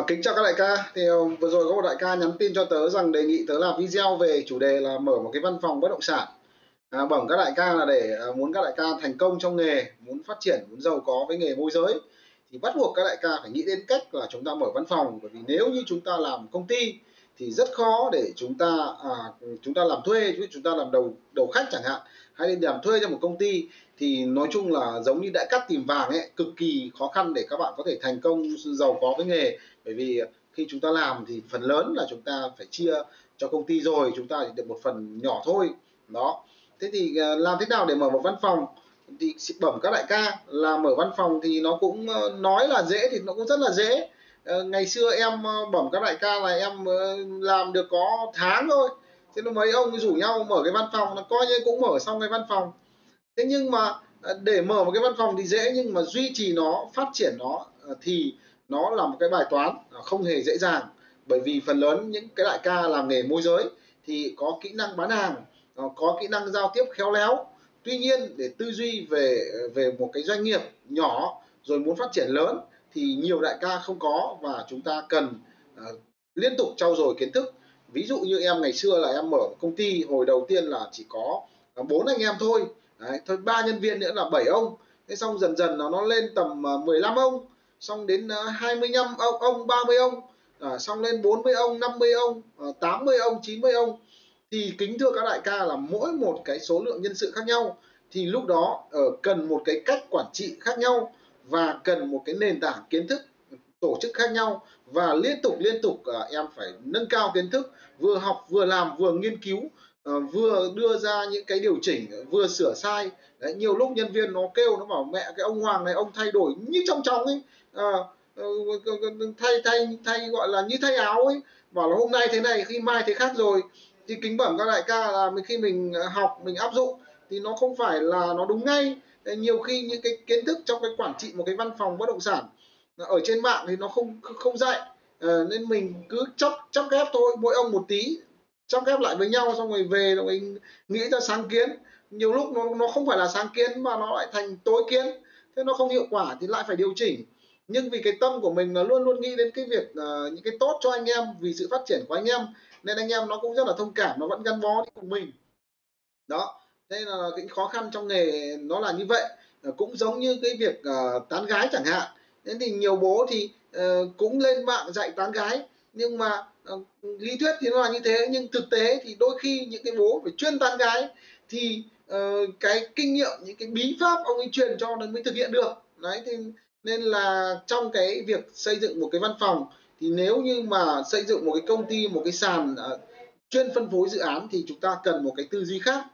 À, kính chào các đại ca. Thì ờ, vừa rồi có một đại ca nhắn tin cho tớ rằng đề nghị tớ làm video về chủ đề là mở một cái văn phòng bất động sản. À, bẩm các đại ca là để ờ, muốn các đại ca thành công trong nghề, muốn phát triển, muốn giàu có với nghề môi giới thì bắt buộc các đại ca phải nghĩ đến cách là chúng ta mở văn phòng bởi vì nếu như chúng ta làm công ty thì rất khó để chúng ta à, chúng ta làm thuê chúng ta làm đầu đầu khách chẳng hạn hay làm thuê cho một công ty thì nói chung là giống như đã cắt tìm vàng ấy cực kỳ khó khăn để các bạn có thể thành công giàu có với nghề. Bởi vì khi chúng ta làm thì phần lớn là chúng ta phải chia cho công ty rồi chúng ta chỉ được một phần nhỏ thôi. Đó. Thế thì à, làm thế nào để mở một văn phòng? Thì bẩm các đại ca là mở văn phòng thì nó cũng ờ, nói là dễ thì nó cũng rất là dễ. Ờ, ngày xưa em ờ, bẩm các đại ca là em ờ, làm được có tháng thôi. Thế là mấy ông rủ nhau mở cái văn phòng là coi như cũng mở xong cái văn phòng. Thế nhưng mà để mở một cái văn phòng thì dễ, nhưng mà duy trì nó, phát triển nó thì nó là một cái bài toán không hề dễ dàng. Bởi vì phần lớn những cái đại ca làm nghề môi giới thì có kỹ năng bán hàng có kỹ năng giao tiếp khéo léo. Tuy nhiên, để tư duy về về một cái doanh nghiệp nhỏ rồi muốn phát triển lớn thì nhiều đại ca không có và chúng ta cần uh, liên tục trau dồi kiến thức. Ví dụ như em ngày xưa là em mở công ty hồi đầu tiên là chỉ có à, bốn anh em thôi. Đấy, thôi ba nhân viên nữa là bảy ông. Thế xong dần dần nó nó lên tầm à, 15 ông. Xong đến 25 ông ông 30 ông. À, xong lên 40 ông 50 ông 80 ông 90 ông. Thì kính thưa các đại ca là mỗi một cái số lượng nhân sự khác nhau. Thì lúc đó ở cần một cái cách quản trị khác nhau và cần một cái nền tảng kiến thức tổ chức khác nhau và liên tục liên tục à, em phải nâng cao kiến thức vừa học vừa làm vừa nghiên cứu ờ, vừa đưa ra những cái điều chỉnh vừa sửa sai. Đấy, nhiều lúc nhân viên nó kêu nó bảo mẹ cái ông hoàng này ông thay đổi như trong trong ấy. À, thay thay thay gọi là như thay áo ấy. Bảo là hôm nay thế này khi mai thế khác rồi. Thì kính bẩm các đại ca là khi mình học mình áp dụng thì nó không phải là nó đúng ngay nhiều khi những cái kiến thức trong cái quản trị một cái văn phòng bất động sản ở trên mạng thì nó không không dạy. À, nên mình cứ chóc chóc ghép thôi mỗi ông một tí chóc ghép lại với nhau xong rồi về rồi mình nghĩ ra sáng kiến. Nhiều lúc nó nó không phải là sáng kiến mà nó lại thành tối kiến. Thế nó không hiệu quả thì lại phải điều chỉnh. Nhưng vì cái tâm của mình là luôn luôn nghĩ đến cái việc uh, những cái tốt cho anh em vì sự phát triển của anh em nên anh em nó cũng rất là thông cảm nó vẫn gắn bó cùng mình. Đó thế là cái khó khăn trong nghề nó là như vậy. Ờ, cũng giống như cái việc uh, tán gái chẳng hạn. Nên thì nhiều bố thì uh, cũng lên mạng dạy tán gái nhưng mà uh, lý thuyết thì nó là như thế nhưng thực tế thì đôi khi những cái bố phải chuyên tán gái thì uh, cái kinh nghiệm những cái bí pháp ông ấy truyền cho nó mới thực hiện được. Đấy thì nên là trong cái việc xây dựng một cái văn phòng thì nếu như mà xây dựng một cái công ty một cái sàn uh, chuyên phân phối dự án thì chúng ta cần một cái tư duy khác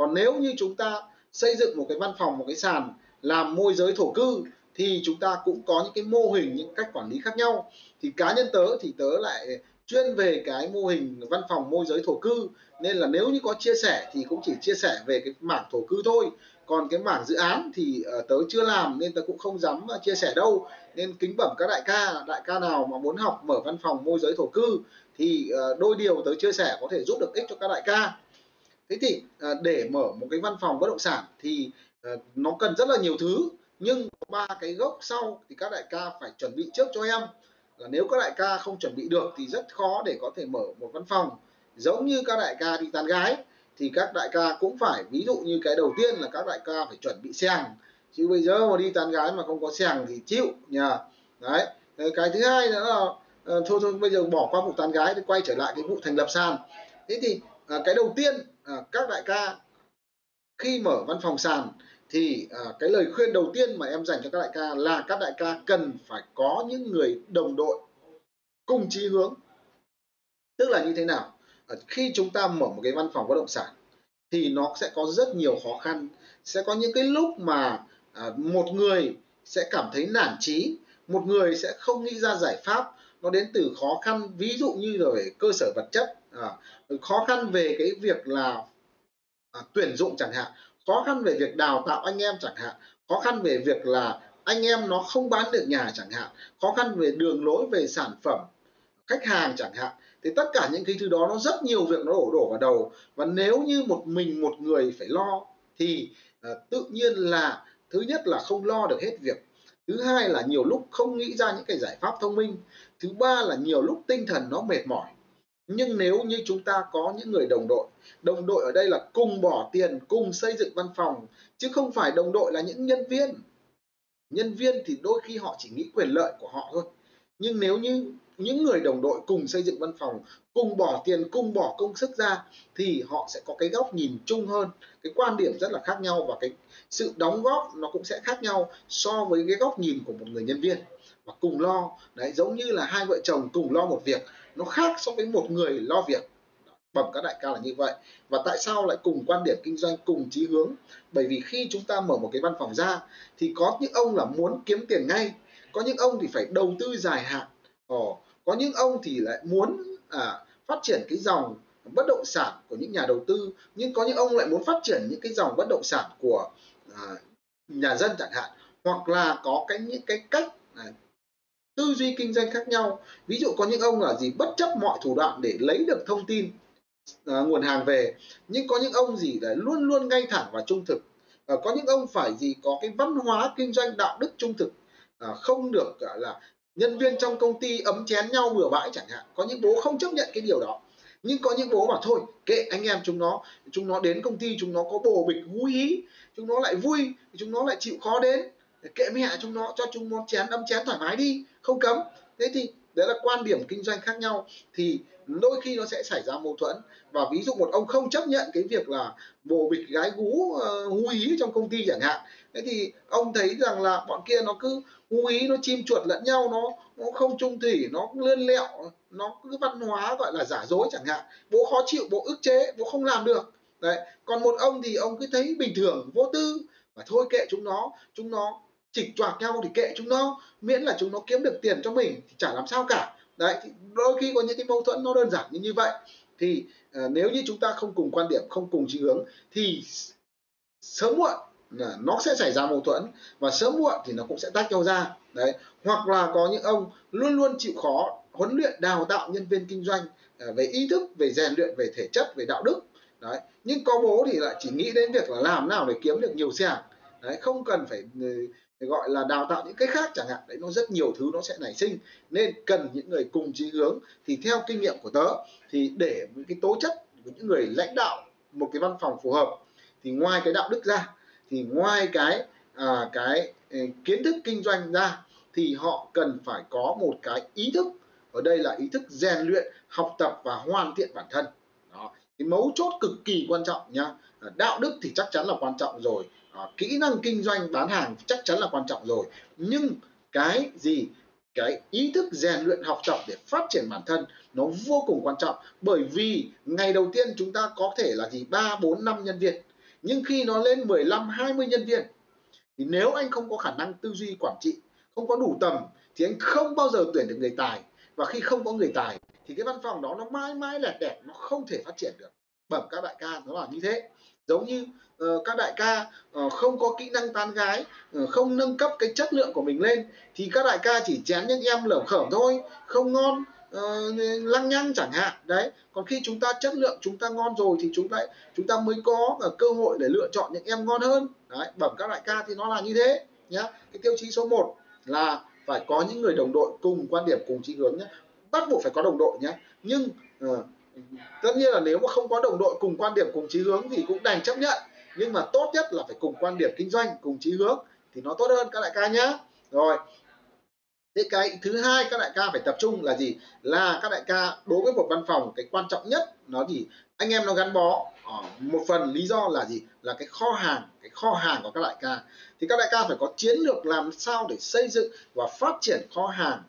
còn nếu như chúng ta xây dựng một cái văn phòng một cái sàn làm môi giới thổ cư thì chúng ta cũng có những cái mô hình những cách quản lý khác nhau. Thì cá nhân tớ thì tớ lại chuyên về cái mô hình văn phòng môi giới thổ cư. Nên là nếu như có chia sẻ thì cũng chỉ chia sẻ về cái mảng thổ cư thôi. Còn cái mảng dự án thì uh, tớ chưa làm nên tớ cũng không dám ờ, chia sẻ đâu. Nên kính bẩm các đại ca đại ca nào mà muốn học mở văn phòng môi giới thổ cư thì uh, đôi điều tớ chia sẻ có thể giúp được ích cho các đại ca thế thì à, để mở một cái văn phòng bất động sản thì à, nó cần rất là nhiều thứ. Nhưng ba cái gốc sau thì các đại ca phải chuẩn bị trước cho em. Là nếu các đại ca không chuẩn bị được thì rất khó để có thể mở một văn phòng. Giống như các đại ca đi tán gái thì các đại ca cũng phải, ví dụ như cái đầu tiên là các đại ca phải chuẩn bị sàng. Chứ bây giờ mà đi tán gái mà không có sàng thì chịu nhờ. Đấy. Cái thứ hai nữa là ờ, thôi thôi, bây giờ bỏ qua vụ tán gái thì quay trở lại cái vụ thành lập sàn. Thế thì à, cái đầu tiên À, các đại ca khi mở văn phòng sàn thì à, cái lời khuyên đầu tiên mà em dành cho các đại ca là các đại ca cần phải có những người đồng đội cùng chí hướng. Tức là như thế nào? À, khi chúng ta mở một cái văn phòng bất động sản thì nó sẽ có rất nhiều khó khăn. Sẽ có những cái lúc mà à, một người sẽ cảm thấy nản trí một người sẽ không nghĩ ra giải pháp. Nó đến từ khó khăn ví dụ như là về cơ sở vật chất à, khó khăn về cái việc là à, tuyển dụng chẳng hạn khó khăn về việc đào tạo anh em chẳng hạn khó khăn về việc là anh em nó không bán được nhà chẳng hạn khó khăn về đường lối về sản phẩm khách hàng chẳng hạn thì tất cả những cái thứ đó nó rất nhiều việc nó đổ đổ vào đầu. Và nếu như một mình một người phải lo thì à, tự nhiên là thứ nhất là không lo được hết việc thứ hai là nhiều lúc không nghĩ ra những cái giải pháp thông minh thứ ba là nhiều lúc tinh thần nó mệt mỏi nhưng nếu như chúng ta có những người đồng đội đồng đội ở đây là cùng bỏ tiền, cùng xây dựng văn phòng, chứ không phải đồng đội là những nhân viên. Nhân viên thì đôi khi họ chỉ nghĩ quyền lợi của họ thôi. Nhưng nếu như những người đồng đội cùng xây dựng văn phòng, cùng bỏ tiền, cùng bỏ công sức ra, thì họ sẽ có cái góc nhìn chung hơn. Cái quan điểm rất là khác nhau và cái sự đóng góp nó cũng sẽ khác nhau so với cái góc nhìn của một người nhân viên. Và cùng lo, đấy, giống như là hai vợ chồng cùng lo một việc nó khác so với một người lo việc. Bẩm các đại ca là như vậy. Và tại sao lại cùng quan điểm kinh doanh cùng chí hướng? Bởi vì khi chúng ta mở một cái văn phòng ra thì có những ông là muốn kiếm tiền ngay. Có những ông thì phải đầu tư dài hạn. Ồ, có những ông thì lại muốn à, phát triển cái dòng bất động sản của những nhà đầu tư. Nhưng có những ông lại muốn phát triển những cái dòng bất động sản của à, nhà dân chẳng hạn. Hoặc là có cái những cái cách à, tư duy kinh doanh khác nhau. Ví dụ có những ông là gì bất chấp mọi thủ đoạn để lấy được thông tin à, nguồn hàng về nhưng có những ông gì là luôn luôn ngay thẳng và trung thực. À, có những ông phải gì có cái văn hóa kinh doanh đạo đức trung thực à, không được à, là nhân viên trong công ty ấm chén nhau bừa bãi chẳng hạn. Có những bố không chấp nhận cái điều đó nhưng có những bố bảo thôi kệ anh em chúng nó chúng nó đến công ty chúng nó có bồ bịch vui ý chúng nó lại vui chúng nó lại chịu khó đến kệ mẹ chúng nó cho chúng nó chén đâm chén thoải mái đi không cấm. Thế thì đấy là quan điểm kinh doanh khác nhau. Thì đôi khi nó sẽ xảy ra mâu thuẫn. Và ví dụ một ông không chấp nhận cái việc là bồ bịch gái gú uh, ý trong công ty chẳng hạn. Thế thì ông thấy rằng là bọn kia nó cứ ngu ý nó chim chuột lẫn nhau nó nó không trung thủy nó lươn lẹo nó cứ văn hóa gọi là giả dối chẳng hạn. Bố khó chịu bố ức chế bố không làm được. Đấy. Còn một ông thì ông cứ thấy bình thường vô tư. Và thôi kệ chúng nó chúng nó chịch choạc nhau thì kệ chúng nó miễn là chúng nó kiếm được tiền cho mình thì chả làm sao cả. Đấy thì đôi khi có những cái mâu thuẫn nó đơn giản như như vậy. Thì uh, nếu như chúng ta không cùng quan điểm không cùng chí hướng thì sớm muộn là nó sẽ xảy ra mâu thuẫn và sớm muộn thì nó cũng sẽ tách nhau ra. Đấy hoặc là có những ông luôn luôn chịu khó huấn luyện đào tạo nhân viên kinh doanh uh, về ý thức về rèn luyện về thể chất về đạo đức. Đấy nhưng có bố thì lại chỉ nghĩ đến việc là làm nào để kiếm được nhiều xe đấy không cần phải ừ, gọi là đào tạo những cái khác chẳng hạn. Đấy nó rất nhiều thứ nó sẽ nảy sinh. Nên cần những người cùng chí hướng. Thì theo kinh nghiệm của tớ thì để những cái tố chất của những người lãnh đạo một cái văn phòng phù hợp thì ngoài cái đạo đức ra thì ngoài cái à, cái ừ, kiến thức kinh doanh ra thì họ cần phải có một cái ý thức. Ở đây là ý thức rèn luyện học tập và hoàn thiện bản thân. Đó. Cái mấu chốt cực kỳ quan trọng nhá. Đạo đức thì chắc chắn là quan trọng rồi à, kỹ năng kinh doanh bán hàng chắc chắn là quan trọng rồi. Nhưng cái gì? Cái ý thức rèn luyện học tập để phát triển bản thân nó vô cùng quan trọng. Bởi vì ngày đầu tiên chúng ta có thể là gì? 3, 4, 5 nhân viên. Nhưng khi nó lên 15, 20 nhân viên thì nếu anh không có khả năng tư duy quản trị không có đủ tầm thì anh không bao giờ tuyển được người tài. Và khi không có người tài thì cái văn phòng đó nó mãi mãi lẹt đẹt nó không thể phát triển được. Bẩm các đại ca nó là như thế giống như uh, các đại ca uh, không có kỹ năng tán gái uh, không nâng cấp cái chất lượng của mình lên thì các đại ca chỉ chén những em lởm khởm thôi không ngon uh, lăng nhăng chẳng hạn đấy. Còn khi chúng ta chất lượng chúng ta ngon rồi thì chúng ta chúng ta mới có uh, cơ hội để lựa chọn những em ngon hơn. Đấy bẩm các đại ca thì nó là như thế nhá. Cái tiêu chí số 1 là phải có những người đồng đội cùng quan điểm cùng chí hướng nhé bắt buộc phải có đồng đội nhé nhưng uh, tất nhiên là nếu mà không có đồng đội cùng quan điểm, cùng chí hướng thì cũng đành chấp nhận. Nhưng mà tốt nhất là phải cùng quan điểm kinh doanh, cùng chí hướng thì nó tốt hơn các đại ca nhé. Rồi. Thế cái thứ hai các đại ca phải tập trung là gì? Là các đại ca đối với một văn phòng cái quan trọng nhất nó gì? Anh em nó gắn bó. Ờ, một phần lý do là gì? Là cái kho hàng, cái kho hàng của các đại ca. Thì các đại ca phải có chiến lược làm sao để xây dựng và phát triển kho hàng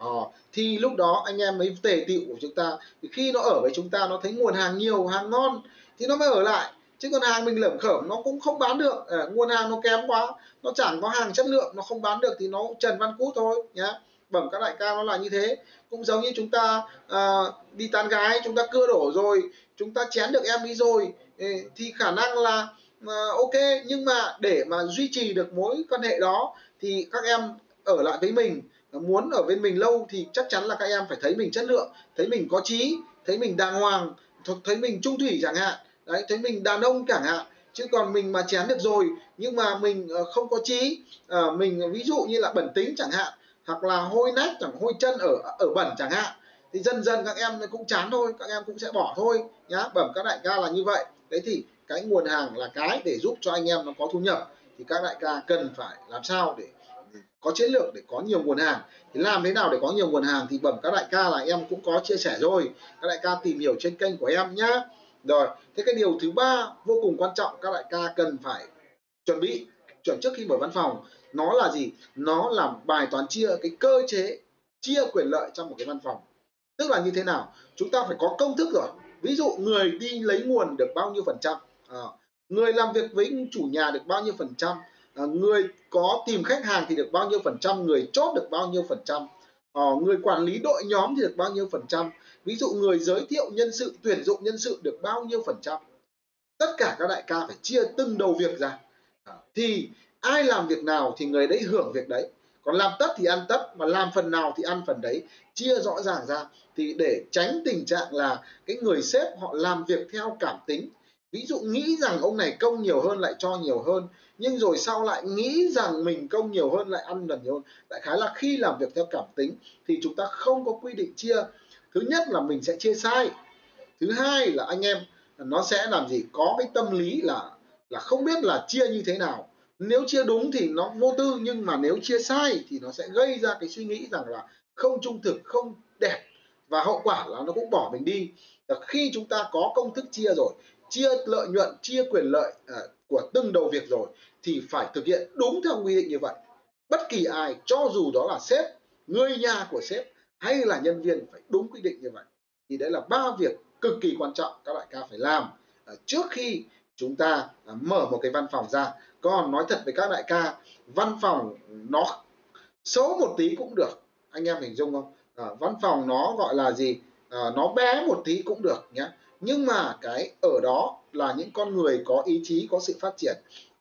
Ờ, thì lúc đó anh em mới tề tựu của chúng ta. Thì khi nó ở với chúng ta nó thấy nguồn hàng nhiều hàng ngon thì nó mới ở lại. Chứ còn hàng mình lởm khởm nó cũng không bán được. À, nguồn hàng nó kém quá nó chẳng có hàng chất lượng nó không bán được thì nó trần văn cút thôi nhá. Bẩm các đại ca nó là như thế. Cũng giống như chúng ta à, đi tán gái chúng ta cưa đổ rồi chúng ta chén được em đi rồi ừ, thì khả năng là à, ok. Nhưng mà để mà duy trì được mối quan hệ đó thì các em ở lại với mình muốn ở bên mình lâu thì chắc chắn là các em phải thấy mình chất lượng, thấy mình có trí, thấy mình đàng hoàng thấy mình trung thủy chẳng hạn. Đấy, thấy mình đàn ông chẳng hạn. Chứ còn mình mà chén được rồi, nhưng mà mình ờ, không có trí ờ, mình ờ, ví dụ như là bẩn tính chẳng hạn, hoặc là hôi nách chẳng, hôi chân ở ở bẩn chẳng hạn, thì dần dần các em cũng chán thôi, các em cũng sẽ bỏ thôi, nhá. Bẩm các đại ca là như vậy. Đấy thì cái nguồn hàng là cái để giúp cho anh em nó có thu nhập, thì các đại ca cần phải làm sao để có chiến lược để có nhiều nguồn hàng. Thì làm thế nào để có nhiều nguồn hàng thì bẩm các đại ca là em cũng có chia sẻ rồi. Các đại ca tìm hiểu trên kênh của em nhá. Rồi thế cái điều thứ ba vô cùng quan trọng các đại ca cần phải chuẩn bị chuẩn trước khi mở văn phòng nó là gì? Nó là bài toán chia cái cơ chế chia quyền lợi trong một cái văn phòng. Tức là như thế nào? Chúng ta phải có công thức rồi. Ví dụ người đi lấy nguồn được bao nhiêu phần trăm? À, người làm việc với chủ nhà được bao nhiêu phần trăm? À, người có tìm khách hàng thì được bao nhiêu phần trăm người chốt được bao nhiêu phần trăm. À, người quản lý đội nhóm thì được bao nhiêu phần trăm. Ví dụ người giới thiệu nhân sự tuyển dụng nhân sự được bao nhiêu phần trăm. Tất cả các đại ca phải chia từng đầu việc ra. À, thì ai làm việc nào thì người đấy hưởng việc đấy. Còn làm tất thì ăn tất mà làm phần nào thì ăn phần đấy. Chia rõ ràng ra. Thì để tránh tình trạng là cái người sếp họ làm việc theo cảm tính ví dụ nghĩ rằng ông này công nhiều hơn lại cho nhiều hơn, nhưng rồi sau lại nghĩ rằng mình công nhiều hơn lại ăn lần nhiều hơn. Đại khái là khi làm việc theo cảm tính thì chúng ta không có quy định chia. Thứ nhất là mình sẽ chia sai. Thứ hai là anh em, nó sẽ làm gì? Có cái tâm lý là là không biết là chia như thế nào. Nếu chia đúng thì nó vô tư, nhưng mà nếu chia sai thì nó sẽ gây ra cái suy nghĩ rằng là không trung thực, không đẹp. Và hậu quả là nó cũng bỏ mình đi. Khi chúng ta có công thức chia rồi chia lợi nhuận chia quyền lợi à, của từng đầu việc rồi thì phải thực hiện đúng theo quy định như vậy. Bất kỳ ai cho dù đó là sếp người nhà của sếp hay là nhân viên phải đúng quy định như vậy. Thì đấy là ba việc cực kỳ quan trọng các đại ca phải làm à, trước khi chúng ta à, mở một cái văn phòng ra. Còn nói thật với các đại ca văn phòng nó xấu một tí cũng được. Anh em hình dung không? À, văn phòng nó gọi là gì? À, nó bé một tí cũng được nhé nhưng mà cái ở đó là những con người có ý chí, có sự phát triển.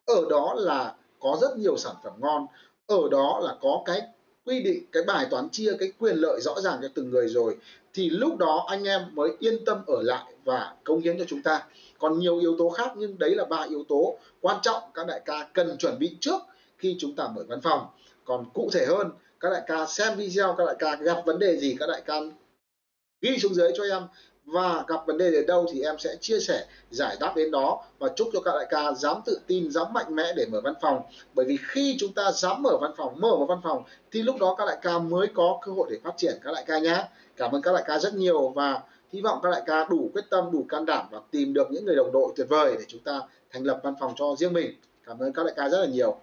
Ở đó là có rất nhiều sản phẩm ngon. Ở đó là có cái quy định, cái bài toán chia cái quyền lợi rõ ràng cho từng người rồi. Thì lúc đó anh em mới yên tâm ở lại và công hiến cho chúng ta. Còn nhiều yếu tố khác, nhưng đấy là ba yếu tố quan trọng các đại ca cần chuẩn bị trước khi chúng ta mở văn phòng. Còn cụ thể hơn, các đại ca xem video, các đại ca gặp vấn đề gì, các đại ca ghi xuống dưới cho em và gặp vấn đề đến đâu thì em sẽ chia sẻ, giải đáp đến đó. Và chúc cho các đại ca dám tự tin, dám mạnh mẽ để mở văn phòng. Bởi vì khi chúng ta dám mở văn phòng, mở một văn phòng, thì lúc đó các đại ca mới có cơ hội để phát triển các đại ca nhé. Cảm ơn các đại ca rất nhiều và hy vọng các đại ca đủ quyết tâm, đủ can đảm và tìm được những người đồng đội tuyệt vời để chúng ta thành lập văn phòng cho riêng mình. Cảm ơn các đại ca rất là nhiều.